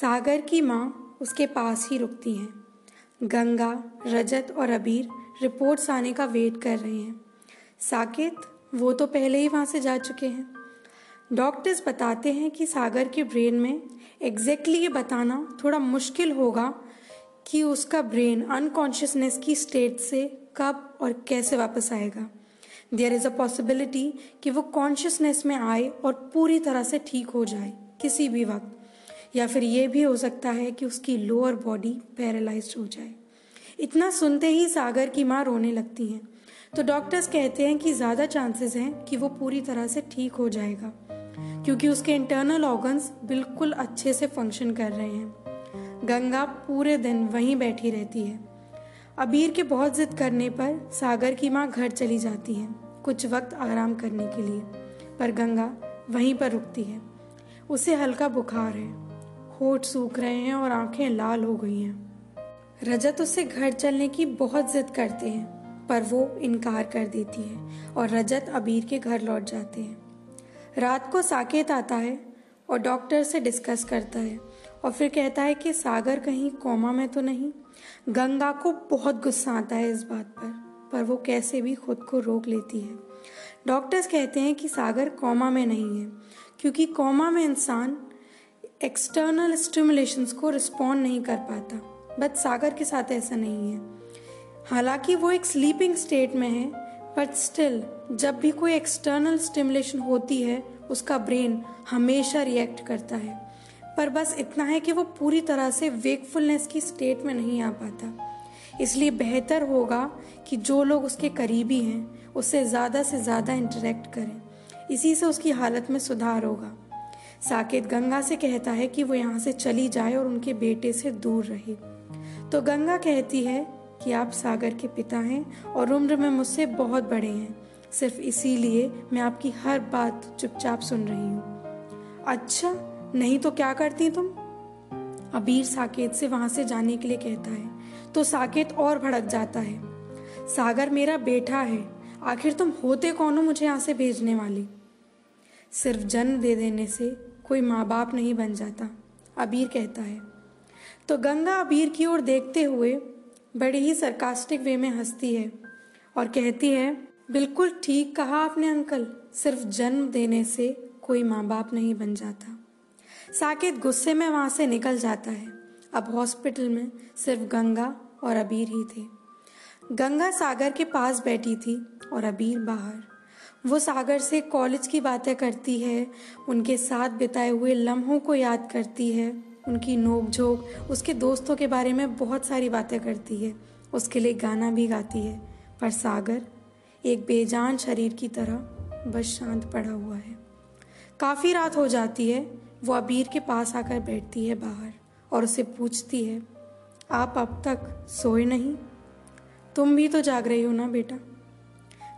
सागर की माँ उसके पास ही रुकती हैं। गंगा, रजत और अबीर रिपोर्ट्स आने का वेट कर रहे हैं। साकेत, वो तो पहले ही वहाँ से जा चुके हैं। डॉक्टर्स बताते हैं कि सागर के ब्रेन में एग्जैक्टली ये बताना थोड़ा मुश्किल होगा कि उसका ब्रेन अनकॉन्शियसनेस की स्टेट से कब और कैसे वापस आएगा। देयर इज़ अ पॉसिबिलिटी कि वो कॉन्शियसनेस में आए और पूरी तरह से ठीक हो जाए, किसी भी वक्त। या फिर ये भी हो सकता है कि उसकी लोअर बॉडी पैरालाइज हो जाए। इतना सुनते ही सागर की माँ रोने लगती हैं। तो डॉक्टर्स कहते हैं कि ज़्यादा चांसेस हैं कि वो पूरी तरह से ठीक हो जाएगा, क्योंकि उसके इंटरनल ऑर्गन्स बिल्कुल अच्छे से फ़ंक्शन कर रहे हैं। गंगा पूरे दिन वहीं बैठी रहती है। अबीर के बहुत जिद करने पर सागर की माँ घर चली जाती है, कुछ वक्त आराम करने के लिए। पर गंगा वहीं पर रुकती है। उसे हल्का बुखार है। होठ सूख रहे हैं और आँखें लाल हो गई हैं। रजत उससे घर चलने की बहुत जिद करते हैं, पर वो इनकार कर देती है और रजत अबीर के घर लौट जाते हैं। रात को साकेत आता है और डॉक्टर से डिस्कस करता है और फिर कहता है कि सागर कहीं कोमा में तो नहीं, गंगा को बहुत गुस्सा आता है इस बात पर पर वो कैसे भी खुद को रोक लेती है। डॉक्टर्स कहते हैं कि सागर कोमा में नहीं है, क्योंकि कोमा में इंसान एक्सटर्नल स्टिमुलेशंस को रिस्पॉन्ड नहीं कर पाता। बट सागर के साथ ऐसा नहीं है। हालाँकि वो एक स्लीपिंग स्टेट में है बट स्टिल जब भी कोई एक्सटर्नल स्टिमुलेशन होती है, उसका ब्रेन हमेशा रिएक्ट करता है। पर बस इतना है कि वो पूरी तरह से वेकफुलनेस की स्टेट में नहीं आ पाता। इसलिए बेहतर होगा कि जो लोग उसके करीबी हैं उससे ज़्यादा से ज़्यादा इंटरेक्ट करें। इसी से उसकी हालत में सुधार होगा। साकेत गंगा से कहता है कि वो यहाँ से चली जाए और उनके बेटे से दूर रहे। तो गंगा कहती है कि आप सागर के पिता हैं और उम्र में मुझसे बहुत बड़े हैं। सिर्फ़ इसीलिए मैं आपकी हर बात चुपचाप सुन रही हूँ। अच्छा नहीं तो क्या करती तुम? अबीर साकेत से वहाँ से जाने के लिए कहता है तो साकेत और भड़क जाता है। सागर मेरा बेटा है, आखिर तुम होते कौन हो मुझे यहाँ से भेजने वाले? सिर्फ़ जन्म दे देने से कोई माँ बाप नहीं बन जाता, अबीर कहता है। तो गंगा अबीर की ओर देखते हुए बड़े ही सरकास्टिक वे में हंसती है और कहती है, बिल्कुल ठीक कहा आपने अंकल, सिर्फ़ जन्म देने से कोई माँ बाप नहीं बन जाता। साकेत गुस्से में वहाँ से निकल जाता है। अब हॉस्पिटल में सिर्फ़ गंगा और अबीर ही थे। गंगा सागर के पास बैठी थी और अबीर बाहर। वो सागर से कॉलेज की बातें करती है, उनके साथ बिताए हुए लम्हों को याद करती है, उनकी नोक झोंक उसके दोस्तों के बारे में बहुत सारी बातें करती है, उसके लिए गाना भी गाती है। पर सागर, एक बेजान शरीर की तरह, बस शांत पड़ा हुआ है। काफ़ी रात हो जाती है, वो अबीर के पास आकर बैठती है बाहर और उसे पूछती है, आप अब तक सोए नहीं? तुम भी तो जाग रही हो ना बेटा।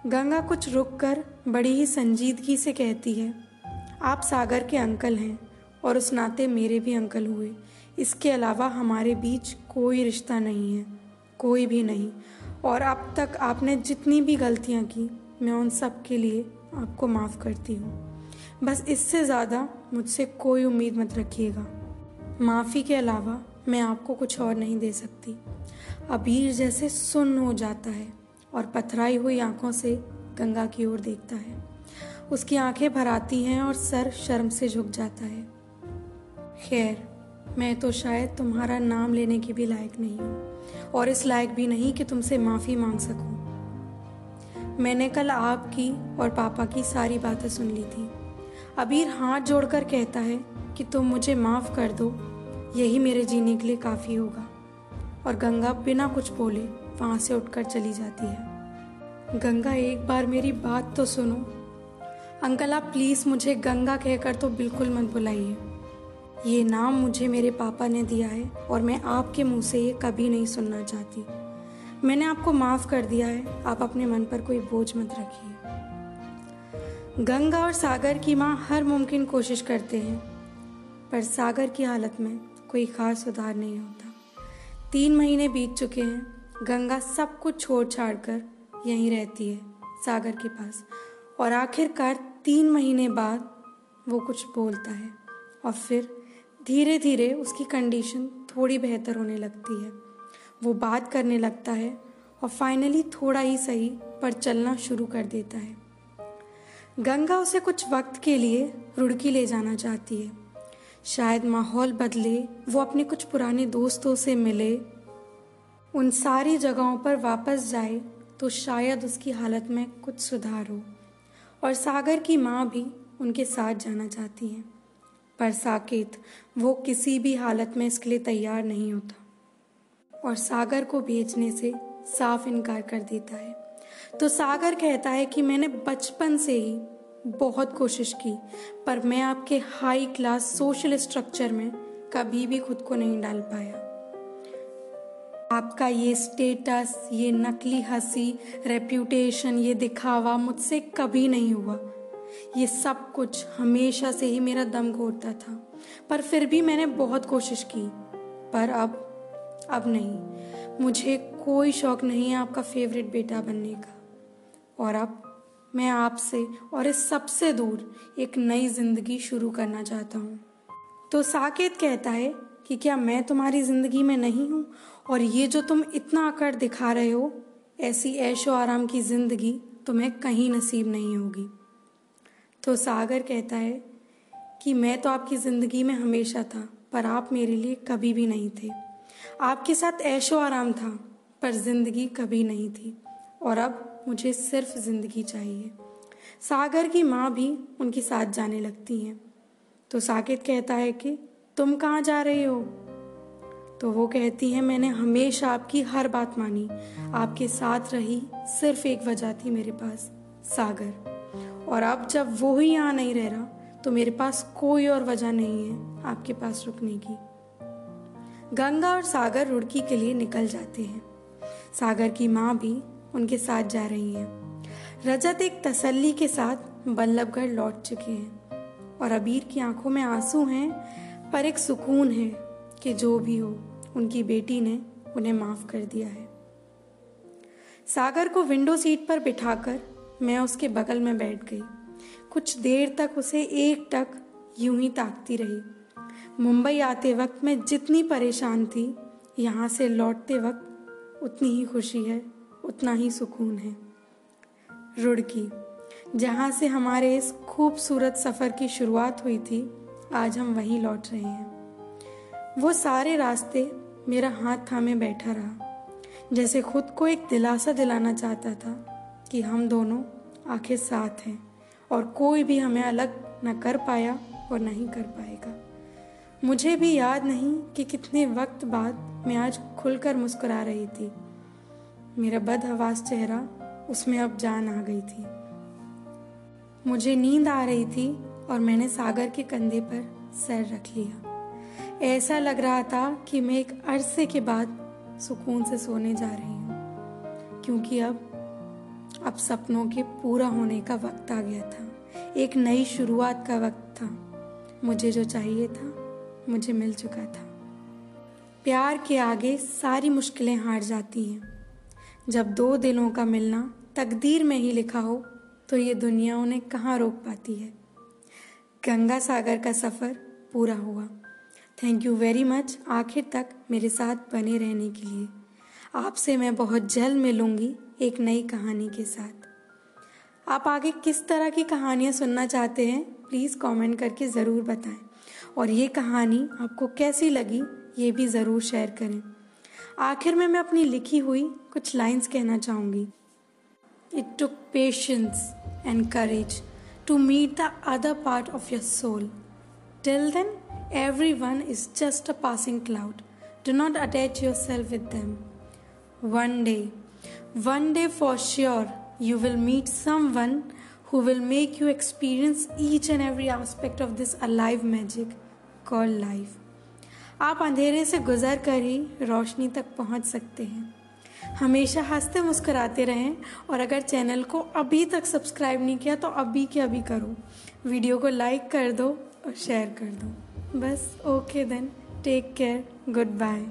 गंगा कुछ रुक कर बड़ी ही संजीदगी से कहती है, आप सागर के अंकल हैं और उस नाते मेरे भी अंकल हुए। इसके अलावा हमारे बीच कोई रिश्ता नहीं है, कोई भी नहीं। और अब तक आपने जितनी भी गलतियाँ की, मैं उन सब के लिए आपको माफ़ करती हूँ। बस इससे ज़्यादा मुझसे कोई उम्मीद मत रखिएगा। माफ़ी के अलावा मैं आपको कुछ और नहीं दे सकती। अबीर जैसे सुन्न हो जाता है। और पथराई हुई आँखों से गंगा की ओर देखता है। उसकी आँखें भर आती हैं और सर शर्म से झुक जाता है। खैर, मैं तो शायद तुम्हारा नाम लेने की भी लायक नहीं हूँ और इस लायक भी नहीं कि तुमसे माफ़ी मांग सकूँ। मैंने कल आपकी और पापा की सारी बातें सुन ली थी। अबीर हाथ जोड़कर कहता है कि तुम मुझे माफ़ कर दो, यही मेरे जीने के लिए काफ़ी होगा। और गंगा बिना कुछ बोले वहाँ से उठकर चली जाती है। गंगा, एक बार मेरी बात तो सुनो। अंकल, आप प्लीज़ मुझे गंगा कहकर तो बिल्कुल मत बुलाइए। ये नाम मुझे मेरे पापा ने दिया है और मैं आपके मुँह से ये कभी नहीं सुनना चाहती। मैंने आपको माफ़ कर दिया है। आप अपने मन पर कोई बोझ मत रखिए। गंगा और सागर की माँ हर मुमकिन कोशिश करते हैं, पर सागर की हालत में कोई खास सुधार नहीं होता। तीन महीने बीत चुके हैं गंगा सब कुछ छोड़ छाड़ कर यहीं रहती है, सागर के पास। और आखिरकार तीन महीने बाद वो कुछ बोलता है। और फिर धीरे धीरे उसकी कंडीशन थोड़ी बेहतर होने लगती है। वो बात करने लगता है और फाइनली थोड़ा ही सही पर चलना शुरू कर देता है। गंगा उसे कुछ वक्त के लिए रुड़की ले जाना चाहती है। शायद माहौल बदले, वो अपने कुछ पुराने दोस्तों से मिले उन सारी जगहों पर वापस जाए तो शायद उसकी हालत में कुछ सुधार हो। और सागर की माँ भी उनके साथ जाना चाहती हैं। पर साकेत, वो किसी भी हालत में इसके लिए तैयार नहीं होता। और सागर को भेजने से साफ़ इनकार कर देता है। तो सागर कहता है कि मैंने बचपन से ही बहुत कोशिश की, पर मैं आपके हाई क्लास सोशल स्ट्रक्चर में कभी भी खुद को नहीं डाल पाया। आपका ये स्टेटस ये नकली हँसी रेप्यूटेशन ये दिखावा मुझसे कभी नहीं हुआ। ये सब कुछ हमेशा से ही मेरा दम घोटता था। पर फिर भी मैंने बहुत कोशिश की। पर अब अब नहीं। मुझे कोई शौक नहीं है आपका फेवरेट बेटा बनने का। और अब मैं आपसे और इस सबसे दूर एक नई ज़िंदगी शुरू करना चाहता हूँ। तो साकेत कहता है कि क्या मैं तुम्हारी ज़िंदगी में नहीं हूँ? और ये जो तुम इतना अकड़ दिखा रहे हो, ऐसी ऐशो आराम की ज़िंदगी तुम्हें कहीं नसीब नहीं होगी। तो सागर कहता है कि मैं तो आपकी ज़िंदगी में हमेशा था, पर आप मेरे लिए कभी भी नहीं थे। आपके साथ ऐशो आराम था, पर ज़िंदगी कभी नहीं थी। और अब मुझे सिर्फ़ ज़िंदगी चाहिए। सागर की माँ भी उनके साथ जाने लगती हैं। तो साकित कहता है कि तुम कहाँ जा रहे हो? तो वो कहती है, मैंने हमेशा आपकी हर बात मानी। आपके साथ रही, सिर्फ़ एक वजह थी मेरे पास, सागर। और अब जब वो ही यहाँ नहीं रह रहा तो मेरे पास कोई और वजह नहीं है आपके पास रुकने की। गंगा और सागर रुड़की के लिए निकल जाते हैं। सागर की माँ भी उनके साथ जा रही हैं। रजत एक तसल्ली के साथ बल्लभगढ़ लौट चुके हैं। और अबीर की आँखों में आँसू हैं पर एक सुकून है कि जो भी हो, उनकी बेटी ने उन्हें माफ़ कर दिया है। सागर को विंडो सीट पर बिठाकर मैं उसके बगल में बैठ गई। कुछ देर तक उसे एक टक यूँ ही ताकती रही। मुंबई आते वक्त मैं जितनी परेशान थी, यहाँ से लौटते वक्त उतनी ही खुशी है, उतना ही सुकून है। रुड़की, जहाँ से हमारे इस खूबसूरत सफ़र की शुरुआत हुई थी आज हम वहीं लौट रहे हैं। वो सारे रास्ते मेरा हाथ थामे बैठा रहा, जैसे खुद को एक दिलासा दिलाना चाहता था कि हम दोनों आखिर साथ हैं और कोई भी हमें अलग न कर पाया और नहीं कर पाएगा। मुझे भी याद नहीं कि कितने वक्त बाद मैं आज खुलकर मुस्कुरा रही थी। मेरा बदहवास चेहरा उसमें अब जान आ गई थी। मुझे नींद आ रही थी और मैंने सागर के कंधे पर सर रख लिया। ऐसा लग रहा था कि मैं एक अरसे के बाद सुकून से सोने जा रही हूँ, क्योंकि अब अब सपनों के पूरा होने का वक्त आ गया था। एक नई शुरुआत का वक्त था। मुझे जो चाहिए था, मुझे मिल चुका था। प्यार के आगे सारी मुश्किलें हार जाती हैं। जब दो दिलों का मिलना तकदीर में ही लिखा हो तो ये दुनिया उन्हें कहाँ रोक पाती है? गंगा सागर का सफ़र पूरा हुआ। थैंक यू वेरी मच आखिर तक मेरे साथ बने रहने के लिए। आपसे मैं बहुत जल्द मिलूँगी एक नई कहानी के साथ। आप आगे किस तरह की कहानियाँ सुनना चाहते हैं प्लीज़ कमेंट करके ज़रूर बताएँ। और ये कहानी आपको कैसी लगी, ये भी ज़रूर शेयर करें। आखिर में मैं अपनी लिखी हुई कुछ लाइंस कहना चाहूँगी। It took patience and courage To meet the other part of your soul till then everyone is just a passing cloud do not attach yourself with them one day One day for sure, you will meet someone who will make you experience each and every aspect of this alive magic called life. आप अंधेरे से गुजर कर ही रोशनी तक पहुंच सकते हैं हमेशा हँसते मुस्कराते रहें और अगर चैनल को अभी तक सब्सक्राइब नहीं किया तो अभी के अभी करो। वीडियो को लाइक कर दो और शेयर कर दो। बस okay then take care goodbye